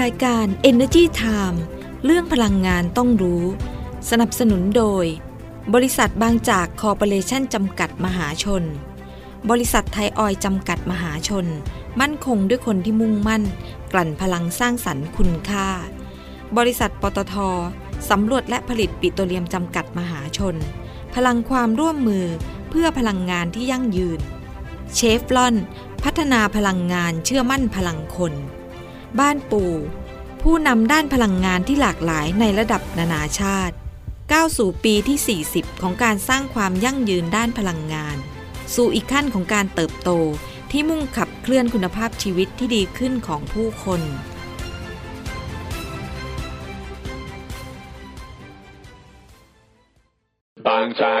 รายการ Energy Time เรื่องพลังงานต้องรู้ สนับสนุนโดย บริษัทบางจากคอร์ปอเรชั่นจำกัดมหาชน บริษัทไทยออยจำกัดมหาชน มั่นคงด้วยคนที่มุ่งมั่น กลั่นพลังสร้างสรรค์คุณค่า บริษัทปตทสำรวจและผลิตปิโตรเลียมจำกัดมหาชน พลังความร่วมมือเพื่อพลังงานที่ยั่งยืน เชฟลอน พัฒนาพลังงานเชื่อมั่นพลังคน บ้านปู่ ผู้นำด้านพลังงานที่หลากหลายในระดับนานาชาติก้าวสู่ปีที่ 40 ของการสร้างความยั่งยืนด้านพลังงาน สู่อีกขั้นของการเติบโตที่มุ่งขับเคลื่อนคุณภาพชีวิตที่ดีขึ้นของผู้คนบางจาก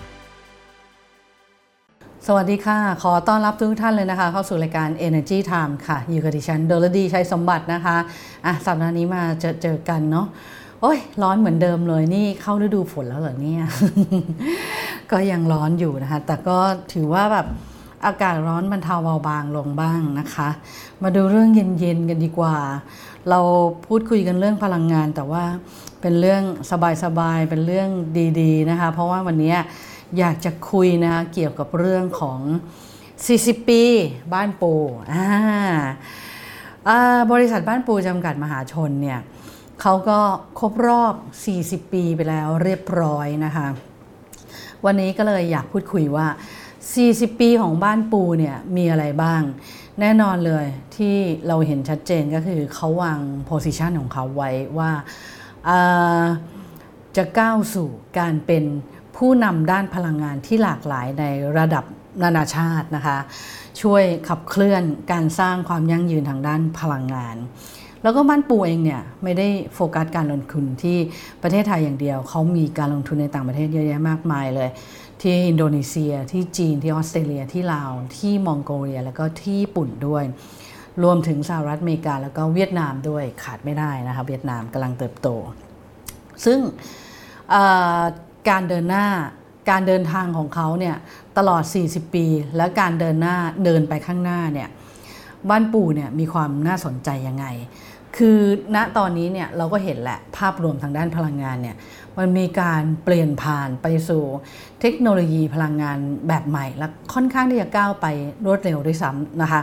สวัสดีค่ะ ขอต้อนรับทุกท่านเลยนะคะ เข้าสู่รายการ Energy Time ค่ะ อยู่กับดิฉันโดลดีชัยสมบัตินะคะอะสัปดาห์นี้มาเจอเจอกันเนาะโอ้ยร้อนเหมือนเดิมเลยนี่เข้าฤดูฝนแล้วเหรอเนี่ย ก็ยังร้อนอยู่นะคะ แต่ก็ถือว่าแบบอากาศร้อนบรรเทาเบาบางลงบ้างนะคะ มาดูเรื่องเย็นๆกันดีกว่า เราพูดคุยกันเรื่องพลังงาน แต่ว่าเป็นเรื่องสบายๆเป็นเรื่องดี ๆนะคะ เพราะว่าวันนี้ อยากจะคุยนะเกี่ยวกับเรื่องของ 40 ปีบ้านปูอ่าบริษัทบ้านปูจำกัดมหาชนเนี่ยเขาก็ครบรอบ 40 ปีไปแล้วเรียบร้อยนะคะ วันนี้ก็เลยอยากพูดคุยว่า 40 ปีของบ้านปูเนี่ยมีอะไรบ้าง แน่นอนเลยที่เราเห็นชัดเจนก็คือเขาวางโพสิชันของเขาไว้ว่าจะก้าวสู่การเป็น ผู้นำด้านพลังงานที่หลากหลายในระดับนานาชาตินะคะ ช่วยขับเคลื่อนการสร้างความยั่งยืนทางด้านพลังงาน แล้วก็บ้านปูเองเนี่ยไม่ได้โฟกัสการลงทุนที่ประเทศไทยอย่างเดียว เขามีการลงทุนในต่างประเทศเยอะแยะมากมายเลย ที่อินโดนีเซียที่จีนที่ออสเตรเลียที่ลาวที่มองโกเลีย แล้วก็ที่ญี่ปุ่นด้วยรวมถึงสหรัฐอเมริกาแล้วก็เวียดนามด้วยขาดไม่ได้นะคะเวียดนามกำลังเติบโต ซึ่ง การเดินหน้า การเดินทางของเขาเนี่ยตลอด 40 ปี และการเดินหน้าเดินไปข้างหน้าเนี่ยบ้านปู่เนี่ยมีความน่าสนใจยังไง คือณตอนนี้เนี่ยเราก็เห็นแหละภาพรวมทางด้านพลังงานเนี่ยมันมีการเปลี่ยนผ่านไปสู่เทคโนโลยีพลังงานแบบใหม่ และค่อนข้างที่จะก้าวไปรวดเร็วด้วยซ้ำนะคะ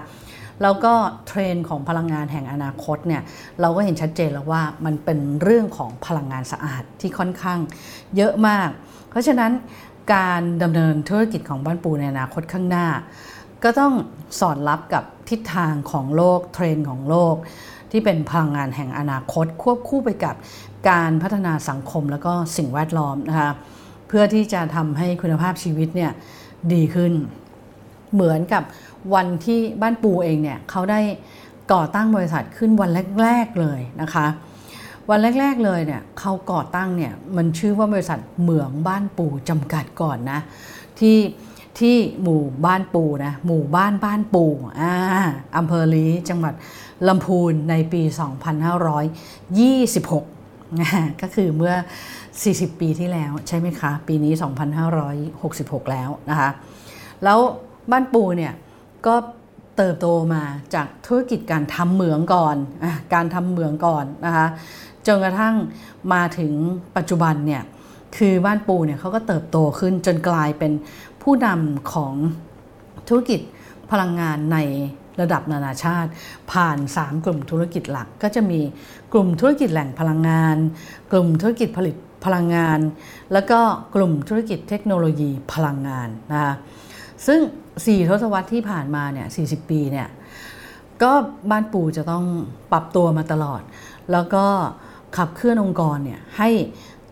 แล้วก็เทรนด์ของพลังงานแห่งอนาคตเนี่ยเราก็เห็นชัดเจนแล้วว่ามันเป็นเรื่องของพลังงานสะอาดที่ค่อนข้างเยอะมาก เพราะฉะนั้นการดำเนินธุรกิจของบ้านปูในอนาคตข้างหน้า ก็ต้องสอดรับกับทิศทางของโลกเทรนด์ของโลก ที่เป็นพลังงานแห่งอนาคต ควบคู่ไปกับการพัฒนาสังคมแล้วก็สิ่งแวดล้อมนะคะเพื่อที่จะทำให้คุณภาพชีวิตเนี่ยดีขึ้น เหมือนกับวันที่บ้านปูเองเนี่ยเขาได้ก่อตั้งบริษัทขึ้นวันแรก ๆเลยนะคะ วันแรก ๆเลยเนี่ยเขาก่อตั้งเนี่ยมันชื่อว่าบริษัทเหมืองบ้านปูจำกัดก่อนนะที่ที่หมู่บ้านปูนะหมู่บ้านบ้านปูอ่าอำเภอลีจังหวัดลำพูนในปี 2526ก็คือเมื่อ 40 ปีที่แล้วใช่ไหมคะ ปีนี้ 2566 แล้วนะคะ แล้ว บ้านปูเนี่ยก็เติบโตมาจากธุรกิจการทำเหมืองก่อนอการทำเหมืองก่อนนะคะจนกระทั่งมาถึงปัจจุบันเนี่ยคือบ้านปูเนี่ยเขาก็เติบโตขึ้นจนกลายเป็นผู้นำของธุรกิจพลังงานในระดับนานาชาติ ผ่าน 3 กลุ่มธุรกิจหลักก็จะมีกลุ่มธุรกิจแหล่งพลังงาน กลุ่มธุรกิจผลิตพลังงาน แล้วก็กลุ่มธุรกิจเทคโนโลยีพลังงานนะคะ ซึ่ง 4 ทศวรรษที่ผ่านมาเนี่ย 40 ปีเนี่ย ก็บ้านปู่จะต้องปรับตัวมาตลอด แล้วก็ขับเคลื่อนองค์กรเนี่ยให้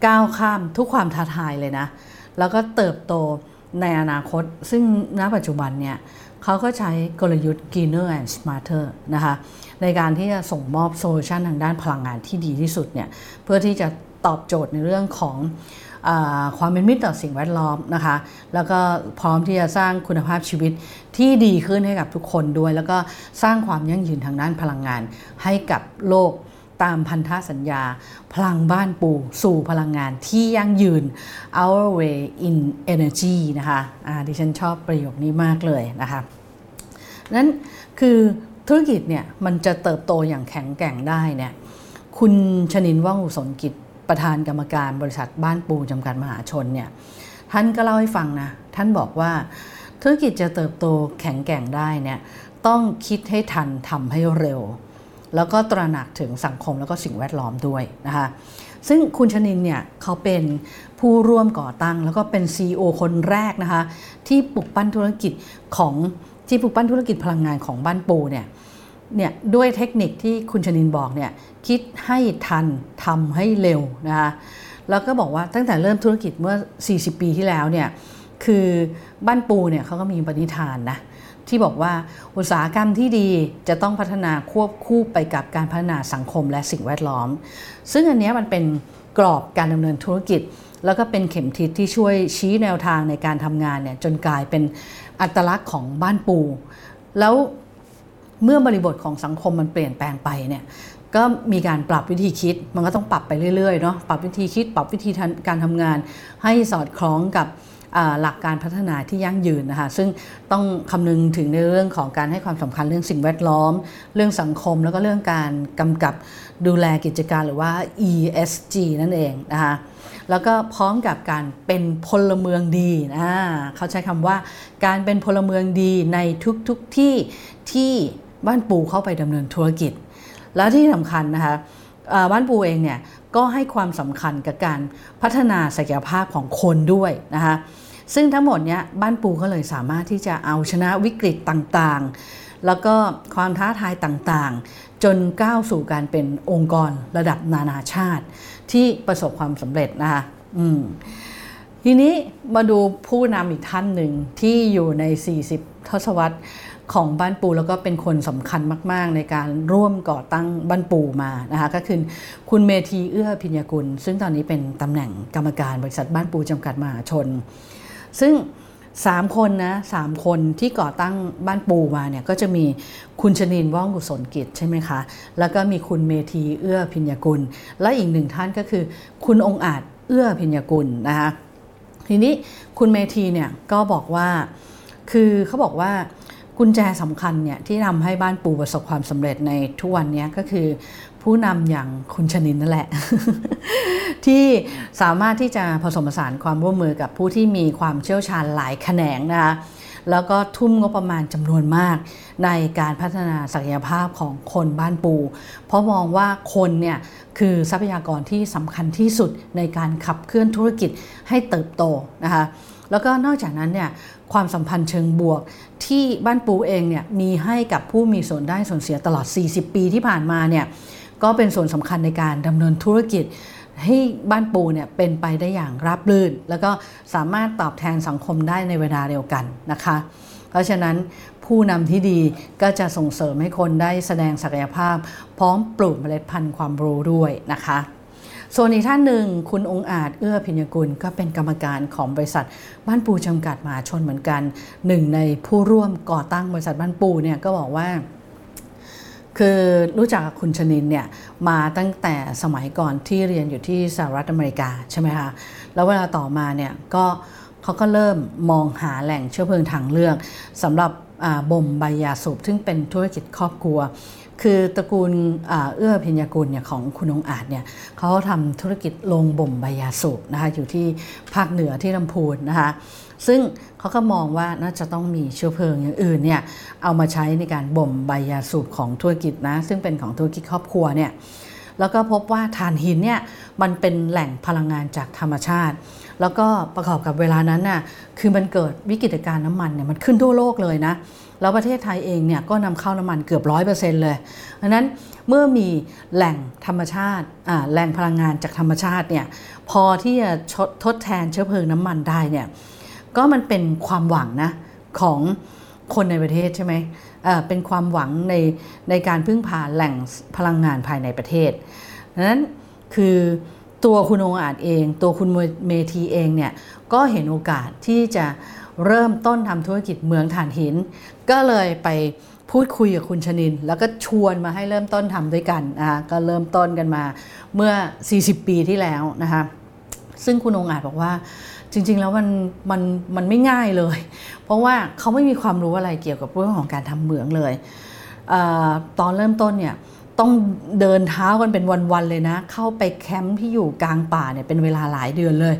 ก้าวข้ามทุกความท้าทายเลยนะ แล้วก็เติบโตในอนาคต ซึ่งณปัจจุบันเนี่ยเขาก็ใช้กลยุทธ์ greener and smarter นะคะ ในการที่จะส่งมอบโซลูชันทางด้านพลังงานที่ดีที่สุดเนี่ย เพื่อที่จะตอบโจทย์ในเรื่องของ ความเป็นมิตรต่อสิ่งแวดล้อมนะคะ แล้วก็พร้อมที่จะสร้างคุณภาพชีวิตที่ดีขึ้นให้กับทุกคนด้วย แล้วก็สร้างความยั่งยืนทางด้านพลังงาน ให้กับโลกตามพันธสัญญา พลังบ้านปูสู่พลังงานที่ยั่งยืน our way in energy นะคะะดิฉันชอบประโยคนี้มากเลยนะคะนั้นคือธุรกิจเนี่ยมันจะเติบโตอย่างแข็งแกร่งได้เนี่ยคุณชนินว่องอุสนกิจ ประธานกรรมการบริษัทบ้านปูจำกัดมหาชนเนี่ยท่านก็เล่าให้ฟังนะท่านบอกว่าธุรกิจจะเติบโตแข็งแกร่งได้เนี่ยต้องคิดให้ทันทำให้เร็ว แล้วก็ตระหนักถึงสังคมแล้วก็สิ่งแวดล้อมด้วยนะคะซึ่งคุณชนินเนี่ยเขาเป็นผู้ร่วมก่อตั้ง แล้วก็เป็น CEO คนแรกนะคะที่ปลุกปั้นธุรกิจของที่ปลุกปั้นธุรกิจพลังงานของบ้านปูเนี่ย เนี่ยด้วยเทคนิคที่คุณชนินบอกเนี่ยคิดให้ทันทำให้เร็วนะคะแล้วก็บอกว่าตั้งแต่เริ่มธุรกิจเมื่อ 40 ปีที่แล้วเนี่ยคือบ้านปูเนี่ยเขาก็มีปณิธานนะที่บอกว่าอุตสาหกรรมที่ดีจะต้องพัฒนาควบคู่ไปกับการพัฒนาสังคมและสิ่งแวดล้อม ซึ่งอันนี้มันเป็นกรอบการดำเนินธุรกิจ แล้วก็เป็นเข็มทิศที่ช่วยชี้แนวทางในการทำงานเนี่ยจนกลายเป็นอัตลักษณ์ของบ้านปู แล้ว เมื่อบริบทของสังคมมันเปลี่ยนแปลงไปเนี่ยก็มีการปรับวิธีคิด มันก็ต้องปรับไปเรื่อยๆเนาะปรับวิธีคิด ปรับวิธีการทำงาน ให้สอดคล้องกับหลักการพัฒนาที่ยั่งยืนนะคะซึ่งต้องคำนึงถึงในเรื่องของการให้ความสำคัญเรื่องสิ่งแวดล้อม เรื่องสังคมแล้วก็เรื่องการกำกับดูแลกิจการหรือว่า ESG นั่นเองนะคะแล้วก็พร้อมกับการเป็นพลเมืองดีนะเขาใช้คำว่าการเป็นพลเมืองดีในทุกๆทที่ที่ บ้านปูเข้าไปดำเนินธุรกิจ แล้วที่สำคัญนะคะบ้านปูเองเนี่ยก็ให้ความสำคัญกับการพัฒนาศักยภาพของคนด้วยนะคะซึ่งทั้งหมดเนี้ยบ้านปูก็เลยสามารถที่จะเอาชนะวิกฤตต่างๆ แล้วก็ความท้าทายต่างๆ จนก้าวสู่การเป็นองค์กรระดับนานาชาติ ที่ประสบความสำเร็จนะคะทีนี้มาดูผู้นำอีกท่านหนึ่งที่อยู่ใน 40 ทศวรรษ ของบ้านปูแล้วก็เป็นคนสำคัญมาก ๆ ในการร่วมก่อตั้งบ้านปูมานะคะก็คือคุณเมธีเอื้อพิญญกุล ซึ่งตอนนี้เป็นตำแหน่งกรรมการบริษัทบ้านปูจำกัดมหาชน ซึ่ง3คนนะสามคนที่ก่อตั้งบ้านปูมาเนี่ยก็จะมีคุณชนินว่องกุศลกิจใช่ไหมคะ แล้วก็มีคุณเมธีเอื้อพิญญกุล และอีกหนึ่งท่านก็คือ คุณองอาจเอื้อพิญญกุลนะคะทีนี้คุณเมธีเนี่ยก็บอกว่าคือเขาบอกว่า กุญแจสำคัญเนี่ยที่ทำให้บ้านปูประสบความสำเร็จในทุกวันนี้ก็คือ ผู้นำอย่างคุณชนินนั่นแหละ ที่สามารถที่จะผสมผสานความร่วมมือกับผู้ที่มีความเชี่ยวชาญหลายแขนงนะคะแล้วก็ทุ่มงบประมาณจำนวนมาก ในการพัฒนาศักยภาพของคนบ้านปู เพราะมองว่าคนเนี่ยคือทรัพยากรที่สำคัญที่สุดในการขับเคลื่อนธุรกิจให้เติบโตนะคะ แล้วก็นอกจากนั้นเนี่ยความสัมพันธ์เชิงบวก ที่บ้านปูเองเนี่ยมีให้กับผู้มีส่วนได้ส่วนเสียตลอด 40 ปีที่ผ่านมาเนี่ยก็เป็นส่วนสำคัญในการดำเนินธุรกิจให้บ้านปูเนี่ยเป็นไปได้อย่างราบรื่น แล้วก็สามารถตอบแทนสังคมได้ในเวลาเดียวกันนะคะ เพราะฉะนั้นผู้นำที่ดีก็จะส่งเสริมให้คนได้แสดงศักยภาพ พร้อมปลูกเมล็ดพันธุ์ความรู้ด้วยนะคะ ส่วนอีกท่านหนึ่งคุณองอาจเอื้อพิญญกุลก็เป็นกรรมการของบริษัทบ้านปูจำกัดมหาชนเหมือนกันหนึ่งในผู้ร่วมก่อตั้งบริษัทบ้านปูเนี่ยก็บอกว่าคือรู้จักคุณชนินเนี่ยมาตั้งแต่สมัยก่อนที่เรียนอยู่ที่สหรัฐอเมริกาใช่ไหมคะแล้วเวลาต่อมาเนี่ยก็เขาก็เริ่มมองหาแหล่งเชื้อเพลิงทางเลือกสำหรับบ่มใบยาสูบซึ่งเป็นธุรกิจครอบครัว คือตระกูลเอื้อพิญญากุลเนี่ยของคุณองอาจเนี่ยเขาทำธุรกิจโรงบ่มใบยาสูบนะคะอยู่ที่ภาคเหนือที่ลำพูนนะคะซึ่งเขาก็มองว่าน่าจะต้องมีเชื้อเพลิงอย่างอื่นเนี่ยเอามาใช้ในการบ่มใบยาสูบของธุรกิจนะซึ่งเป็นของธุรกิจครอบครัวเนี่ยแล้วก็พบว่าถ่านหินเนี่ยมันเป็นแหล่งพลังงานจากธรรมชาติ แล้วก็ประกอบกับเวลานั้นน่ะคือมันเกิดวิกฤตการณ์น้ำมันเนี่ยมันขึ้นทั่วโลกเลยนะ แล้วประเทศไทยเองเนี่ยก็นำเข้าน้ำมันเกือบร้อยเปอร์เซ็นต์เลยดังนั้นเมื่อมีแหล่งธรรมชาติแหล่งพลังงานจากธรรมชาติเนี่ยพอที่จะทดแทนเชื้อเพลิงน้ำมันได้เนี่ยก็มันเป็นความหวังนะของคนในประเทศใช่ไหมเป็นความหวังในในการพึ่งพาแหล่งพลังงานภายในประเทศดังนั้นคือตัวคุณองอาจเอง ตัวคุณเมทีเองเนี่ยก็เห็นโอกาสที่จะ เริ่มต้นทำธุรกิจเมืองถ่านหิน ก็เลยไปพูดคุยกับคุณชนิน แล้วก็ชวนมาให้เริ่มต้นทำด้วยกันอะก็เริ่มต้นกันมาเมื่อ 40 ปีที่แล้วนะคะซึ่งคุณองอาจบอกว่าจริง ๆ แล้วมันมันมันไม่ง่ายเลย เพราะว่าเขาไม่มีความรู้อะไรเกี่ยวกับเรื่องของการทำเหมืองเลยเอตอนเริ่มต้นเนี่ยต้องเดินเท้ากันเป็นวัน ๆ เลยนะ เข้าไปแคมป์ที่อยู่กลางป่าเนี่ยเป็นเวลาหลายเดือนเลย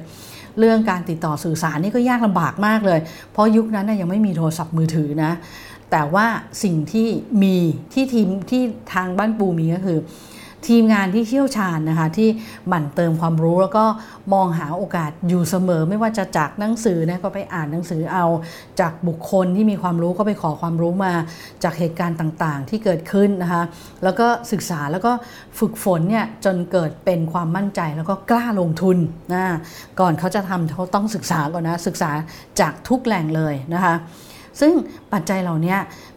เรื่องการติดต่อสื่อสารนี่ก็ยากลำบากมากเลย เพราะยุคนั้นยังไม่มีโทรศัพท์มือถือนะ แต่ว่าสิ่งที่มีที่ทีมที่ทางบ้านปูมีก็คือ ทีมงานที่เชี่ยวชาญนะคะที่หมั่นเติมความรู้แล้วก็มองหาโอกาสอยู่เสมอ ไม่ว่าจะจากหนังสือนะก็ไปอ่านหนังสือเอา จากบุคคลที่มีความรู้ก็ไปขอความรู้มาจากเหตุการณ์ต่างๆ ที่เกิดขึ้นนะคะแล้วก็ศึกษาแล้วก็ฝึกฝนเนี่ยจนเกิดเป็นความมั่นใจแล้วก็กล้าลงทุนนะก่อนเขาจะทำเขาต้องศึกษาก่อนนะศึกษาจากทุกแหล่งเลยนะคะ ซึ่งปัจจัยเหล่านี้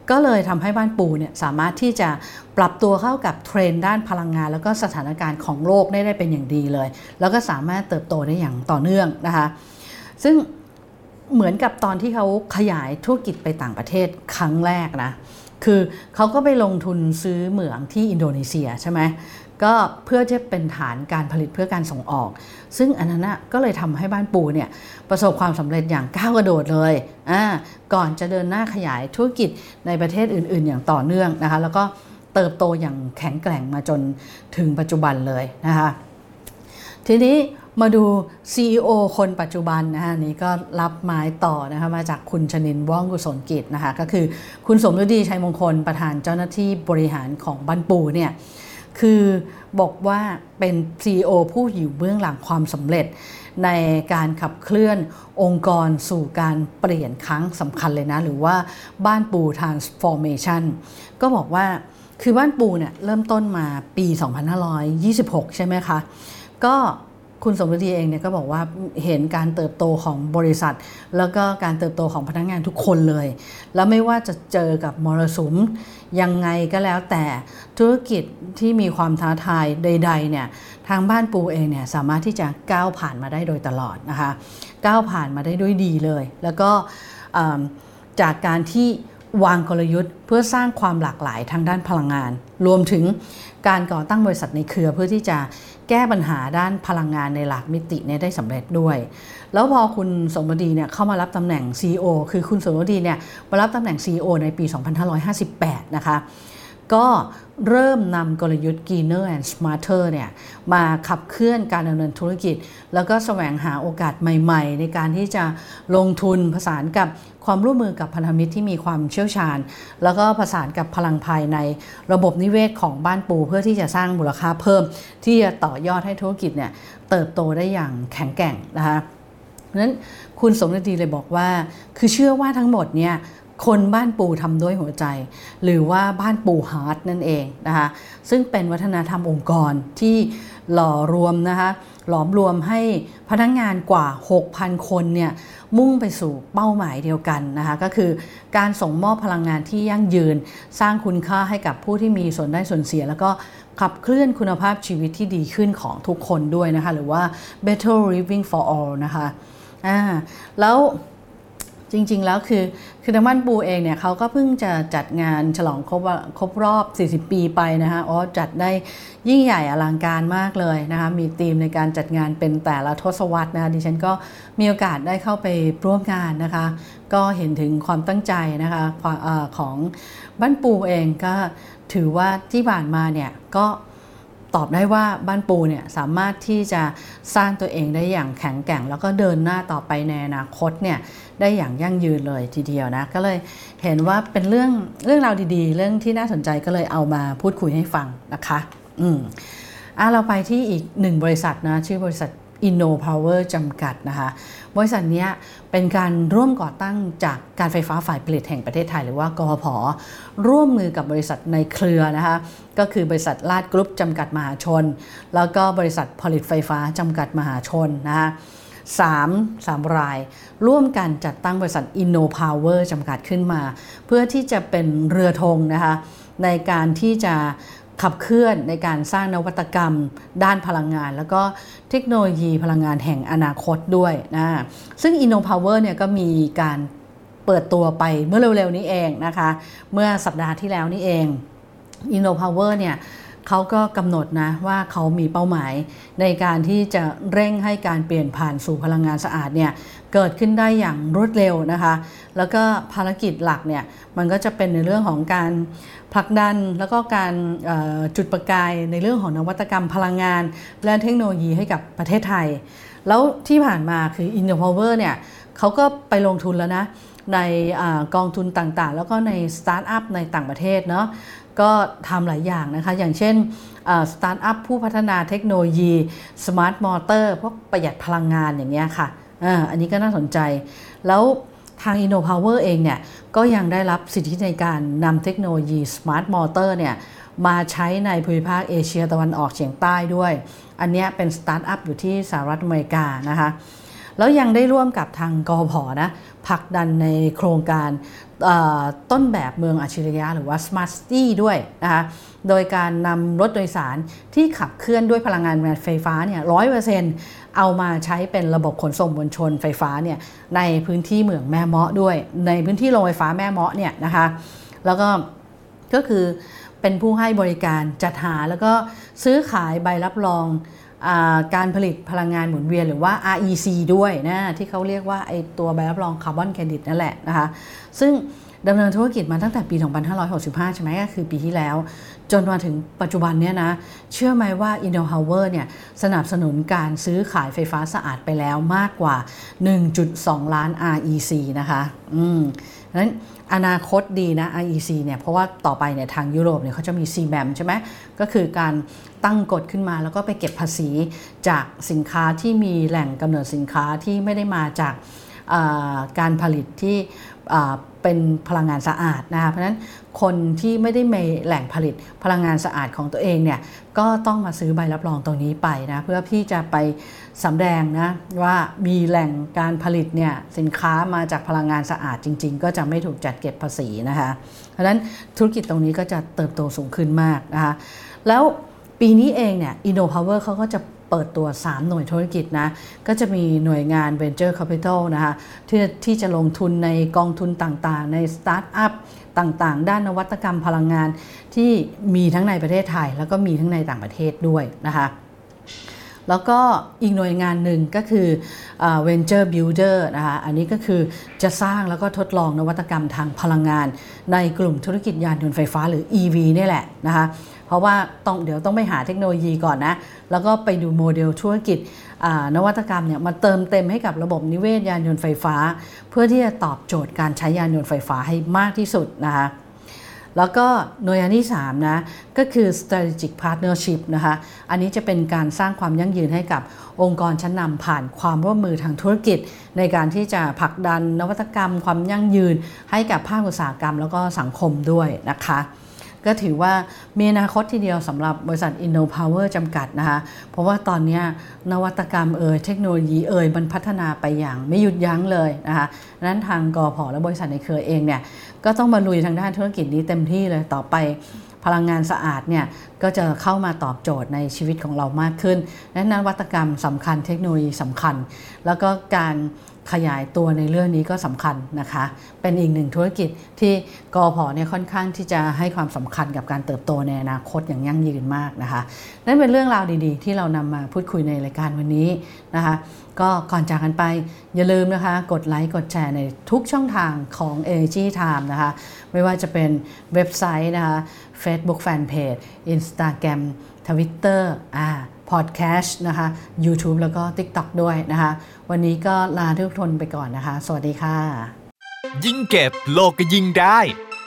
ก็เลยทำให้บ้านปูเนี่ยสามารถที่จะปรับตัวเข้ากับเทรนด์ด้านพลังงาน แล้วก็สถานการณ์ของโลกได้ได้เป็นอย่างดีเลย แล้วก็สามารถเติบโตได้อย่างต่อเนื่องนะคะ ซึ่งเหมือนกับตอนที่เขาขยายธุรกิจไปต่างประเทศครั้งแรกนะ คือเขาก็ไปลงทุนซื้อเหมืองที่อินโดนีเซียใช่ไหมก็เพื่อจะเป็นฐานการผลิตเพื่อการส่งออก ซึ่งอันนั้นก็เลยทำให้บ้านปูเนี่ยประสบความสำเร็จอย่างก้าวกระโดดเลยอ่าก่อนจะเดินหน้าขยายธุรกิจในประเทศอื่น ๆ อย่างต่อเนื่องนะคะ แล้วก็เติบโตอย่างแข็งแกร่งมาจนถึงปัจจุบันเลยนะคะทีนี้มาดู CEO คนปัจจุบันนะคะนี่ก็รับไม้ต่อนะคะมาจากคุณชนินว่องกุศลกิจนะคะก็คือคุณสมฤดีชัยมงคลประธานเจ้าหน้าที่บริหารของบ้านปูเนี่ย คือบอกว่าเป็น CEO ผู้อยู่เบื้องหลังความสำเร็จ ในการขับเคลื่อนองค์กรสู่การเปลี่ยนครั้งสำคัญเลยนะ หรือว่าบ้านปู transformation ก็บอกว่าคือบ้านปูเนี่ยเริ่มต้นมาปี 2526 ใช่ไหมคะ ก็ คุณสมฤดีเองเนี่ยก็บอกว่าเห็นการเติบโตของบริษัท แล้วก็การเติบโตของพนักงานทุกคนเลย แล้วไม่ว่าจะเจอกับมรสุมยังไงก็แล้วแต่ธุรกิจที่มีความท้าทายใดๆเนี่ยทางบ้านปูเองเนี่ยสามารถที่จะก้าวผ่านมาได้โดยตลอดนะคะก้าวผ่านมาได้ด้วยดีเลย แล้วก็จากการที่ วางกลยุทธ์เพื่อสร้างความหลากหลายทางด้านพลังงาน รวมถึงการก่อตั้งบริษัทในเครือเพื่อที่จะแก้ปัญหาด้านพลังงานในหลากมิติเนี่ยได้สำเร็จด้วย แล้วพอคุณสมบดีเนี่ยเข้ามารับตำแหน่ง CEO คือคุณสมบดีเนี่ยมารับตำแหน่ง CEO ในปี 2558 นะคะ ก็ เริ่มนำกลยุทธ์ Greener and Smarter เนี่ยมาขับเคลื่อนการดำเนินธุรกิจ แล้วก็แสวงหาโอกาสใหม่ ๆ ในการที่จะลงทุนผสานกับความร่วมมือกับพันธมิตรที่มีความเชี่ยวชาญ แล้วก็ผสานกับพลังภายในระบบนิเวศของบ้านปูเพื่อที่จะสร้างมูลค่าเพิ่ม ที่จะต่อยอดให้ธุรกิจเนี่ยเติบโตได้อย่างแข็งแกร่งนะคะเพราะฉะนั้นคุณสมฤดีเลยบอกว่า คือเชื่อว่าทั้งหมดเนี่ย คนบ้านปูทำด้วยหัวใจ หรือว่าบ้านปู Heart นั่นเองนะคะซึ่งเป็นวัฒนธรรมองค์กรที่หล่อรวมนะคะหลอมรวมให้พนักงงานกว่า 6,000 คนเนี่ยมุ่งไปสู่เป้าหมายเดียวกันนะคะก็คือการส่งมอบพลังงานที่ยั่งยืน สร้างคุณค่าให้กับผู้ที่มีส่วนได้ส่วนเสีย แล้วก็ขับเคลื่อนคุณภาพชีวิตที่ดีขึ้นของทุกคนด้วยนะคะหรือว่า better living for all นะคะอ่าแล้ว จริง ๆ แล้วคือคือทางบ้านปูเองเนี่ยเขาก็เพิ่งจะจัดงานฉลองครบครบรอบ 40 ปีไปนะคะอ๋อจัดได้ยิ่งใหญ่อลังการมากเลยนะคะมีธีมในการจัดงานเป็นแต่ละทศวรรษนะคะดิฉันก็มีโอกาสได้เข้าไปร่วมงานนะคะ ก็เห็นถึงความตั้งใจนะคะของบ้านปูเองก็ถือว่าที่ผ่านมาเนี่ยก็ตอบได้ว่าบ้านปูเนี่ยสามารถที่จะสร้างตัวเองได้อย่างแข็งแกร่ง แล้วก็เดินหน้าต่อไปในอนาคตเนี่ย ได้อย่างยั่งยืนเลยทีเดียวนะ ก็เลยเห็นว่าเป็นเรื่องเรื่องราวดีๆ เรื่องที่น่าสนใจก็เลยเอามาพูดคุยให้ฟังนะคะ อืมอะเราไปที่อีกหนึ่งบริษัทนะ ชื่อบริษัท InnoPower จำกัดนะคะ บริษัทนี้เป็นการร่วมก่อตั้งจากการไฟฟ้าฝ่ายผลิตแห่งประเทศไทย หรือว่ากพพร่วมมือกับบริษัทในเครือนะคะ ก็คือบริษัทลาดกรุ๊ปจำกัดมหาชน แล้วก็บริษัทผลิตไฟฟ้าจำกัดมหาชนนะคะ สามสามราย ร่วมกันจัดตั้งบริษัท InnoPower จำกัดขึ้นมา เพื่อที่จะเป็นเรือธงนะคะในการที่จะขับเคลื่อนในการสร้างนวัตกรรมด้านพลังงาน แล้วก็เทคโนโลยีพลังงานแห่งอนาคตด้วยนะซึ่ง InnoPower เนี่ยก็มีการเปิดตัวไปเมื่อเร็วๆนี้เองนะคะ เมื่อสัปดาห์ที่แล้วนี่เอง InnoPower เนี่ย เขาก็กำหนดนะว่าเขามีเป้าหมายในการที่จะเร่งให้การเปลี่ยนผ่านสู่พลังงานสะอาดเนี่ยเกิดขึ้นได้อย่างรวดเร็วนะคะ แล้วก็ภารกิจหลักเนี่ยมันก็จะเป็นในเรื่องของการผลักดันแล้วก็การจุดประกายในเรื่องของนวัตกรรมพลังงาน และเทคโนโลยีให้กับประเทศไทย แล้วที่ผ่านมาคือ InnoPower เนี่ยเขาก็ไปลงทุนแล้วนะในอกองทุนต่างๆ แล้วก็ในสตาร์ทอัพในต่างประเทศเนาะ ก็ทำหลายอย่างนะคะ อย่างเช่นสตาร์ทอัพผู้พัฒนาเทคโนโลยี Smart Motor พวกประหยัดพลังงานอย่างเงี้ยค่ะอันนี้ก็น่าสนใจ แล้วทาง InnoPower เองเนี่ยก็ยังได้รับสิทธิในการนำเทคโนโลยี Smart Motor เนี่ยมาใช้ในภูมิภาคเอเชียตะวันออกเฉียงใต้ด้วย อันนี้เป็นสตาร์ทอัพอยู่ที่สหรัฐอเมริกานะคะ แล้วยังได้ร่วมกับทางกอพอนะ ผลักดันในโครงการต้นแบบเมืองอัจฉริยะหรือว่า Smart City ด้วยนะคะโดยการนำรถโดยสารที่ขับเคลื่อนด้วยพลังงานไฟฟ้าเนี่ยร้อยเปอร์เซ็นต์เอามาใช้เป็นระบบขนส่งมวลชนไฟฟ้าเนี่ยในพื้นที่เมืองแม่เมาะด้วย ในพื้นที่โรงไฟฟ้าแม่เมาะเนี่ยนะคะแล้วก็ก็คือเป็นผู้ให้บริการจัดหาแล้วก็ซื้อขายใบรับรอง การผลิตพลังงานหมุนเวียนหรือว่า REC ด้วยนะที่เขาเรียกว่าไอตัวใบรับรองคาร์บอนเครดิตนั่นแหละนะคะซึ่งดำเนินธุรกิจมาตั้งแต่ปี 2565 ใช่ไหมก็คือปีที่แล้ว จนมาถึงปัจจุบันเนี่ยนะ เชื่อไหมว่า i n n o h o w e r เนี่ยสนับสนุนการซื้อขายไฟฟ้าสะอาดไปแล้วมากกว่า 1.2 ล้าน REC นะคะ อืมนั้น อนาคตดีนะ IEC เนี่ยเพราะว่าต่อไปเนี่ยทางยุโรปเนี่ยเขาจะมี CBAM ใช่ไหมก็คือการตั้งกฎขึ้นมาแล้วก็ไปเก็บภาษีจากสินค้าที่มีแหล่งกำเนิดสินค้าที่ไม่ได้มาจากการผลิตที่ เป็นพลังงานสะอาดนะคะเพราะฉะนั้นคนที่ไม่ได้มีแหล่งผลิตพลังงานสะอาดของตัวเองเนี่ยก็ต้องมาซื้อใบรับรองตรงนี้ไปนะเพื่อพี่จะไปสำแดงนะว่ามีแหล่งการผลิตเนี่ยสินค้ามาจากพลังงานสะอาดจริง ๆ ก็จะไม่ถูกจัดเก็บภาษีนะคะเพราะฉะนั้นธุรกิจตรงนี้ก็จะเติบโตสูงขึ้นมากนะคะแล้วปีนี้เองเนี่ย InnoPower เขาก็จะ เปิดตัว 3 หน่วยธุรกิจนะ ก็จะมีหน่วยงาน Venture Capital นะคะที่ที่จะลงทุนในกองทุนต่างๆ ในสตาร์ทอัพต่างๆ ด้านนวัตกรรมพลังงานที่มีทั้งในประเทศไทย แล้วก็มีทั้งในต่างประเทศด้วยนะคะแล้วก็อีกหน่วยงานหนึ่งก็คือ Venture Builder นะคะ อันนี้ก็คือจะสร้างแล้วก็ทดลองนวัตกรรมทางพลังงาน ในกลุ่มธุรกิจยานยนต์ไฟฟ้าหรือ EV นี่แหละนะคะ เพราะว่าต้องเดี๋ยวต้องไปหาเทคโนโลยีก่อนนะ แล้วก็ไปดูโมเดลธุรกิจนวัตกรรมเนี่ยมาเติมเต็มให้กับระบบนิเวศยานยนต์ไฟฟ้า เพื่อที่จะตอบโจทย์การใช้ยานยนต์ไฟฟ้าให้มากที่สุดนะคะแล้วก็หน่วยงานที่3นะก็คือ strategic partnership นะคะอันนี้จะเป็นการสร้างความยั่งยืนให้กับองค์กรชั้นนำผ่านความร่วมมือทางธุรกิจ ในการที่จะผลักดันนวัตกรรม ความยั่งยืน ให้กับภาคอุตสาหกรรม แล้วก็สังคมด้วยนะคะ ก็ถือว่ามีอนาคตทีเดียวสำหรับบริษัท InnoPower จำกัดนะคะ เพราะว่าตอนนี้นวัตกรรมเอ่ยเทคโนโลยีเอ่ยมันพัฒนาไปอย่างไม่หยุดยั้งเลยนะคะนั้นทางกอพอและบริษัทในเครือเองเนี่ยก็ต้องมาลุยทางด้านธุรกิจนี้เต็มที่เลยต่อไปพลังงานสะอาดเนี่ยก็จะเข้ามาตอบโจทย์ในชีวิตของเรามากขึ้นนั้นนวัตกรรมสำคัญเทคโนโลยีสำคัญ แล้วก็การ ขยายตัวในเรื่องนี้ก็สำคัญนะคะ เป็นอีกหนึ่งธุรกิจที่กอพอเนี่ยค่อนข้างที่จะให้ความสำคัญกับการเติบโตในอนาคตอย่างยั่งยืนมากนะคะนั่นเป็นเรื่องราวดีๆ ที่เรานำมาพูดคุยในรายการวันนี้นะคะ ก็ก่อนจากกันไปอย่าลืมนะคะ กดไลค์กดแชร์ในทุกช่องทางของ Energy Time นะคะ ไม่ว่าจะเป็นเว็บไซต์นะคะ Facebook Fanpage Instagram Twitter อ่า พอดแคสต์นะคะ YouTube แล้วก็ TikTok ด้วยนะคะ วันนี้ก็ลาทุกคนไปก่อนนะคะ สวัสดีค่ะ ยิ่งเก็บโลกก็ยิ่งได้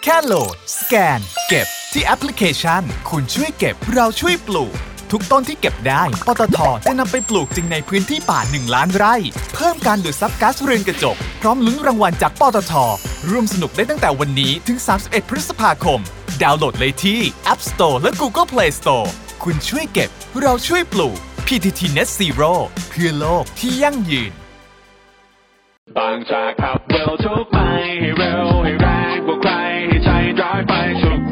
แค่โหลด สแกน เก็บที่แอปพลิเคชัน คุณช่วยเก็บเราช่วยปลูก ทุกต้นที่เก็บได้ ปตทจะนำไปปลูกจริงในพื้นที่ป่า 1 ล้านไร่ เพิ่มการดูดซับก๊าซเรือนกระจก พร้อมลุ้นรางวัลจากปตท ร่วมสนุกได้ตั้งแต่วันนี้ถึง 31 พฤษภาคม ดาวน์โหลดเลยที่ App Store และ Google Play Store คุณช่วยเก็บ เราช่วยปลูก PTT Net Zero เพื่อโลกที่ยั่งยืน บางจากขับเร็วทุกไปให้เร็วให้แรงกว่าใครให้ใช้ดรายไปทุก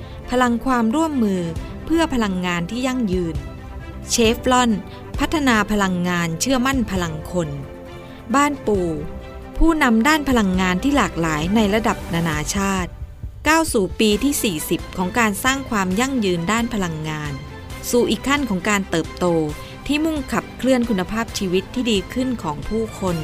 พลังความร่วมมือเพื่อพลังงานที่ยั่งยืน เชฟลอน พัฒนาพลังงานเชื่อมั่นพลังคน บ้านปู่ ผู้นำด้านพลังงานที่หลากหลายในระดับนานาชาติก้าวสู่ปีที่ 40 ของการสร้างความยั่งยืนด้านพลังงาน สู่อีกขั้นของการเติบโตที่มุ่งขับเคลื่อนคุณภาพชีวิตที่ดีขึ้นของผู้คน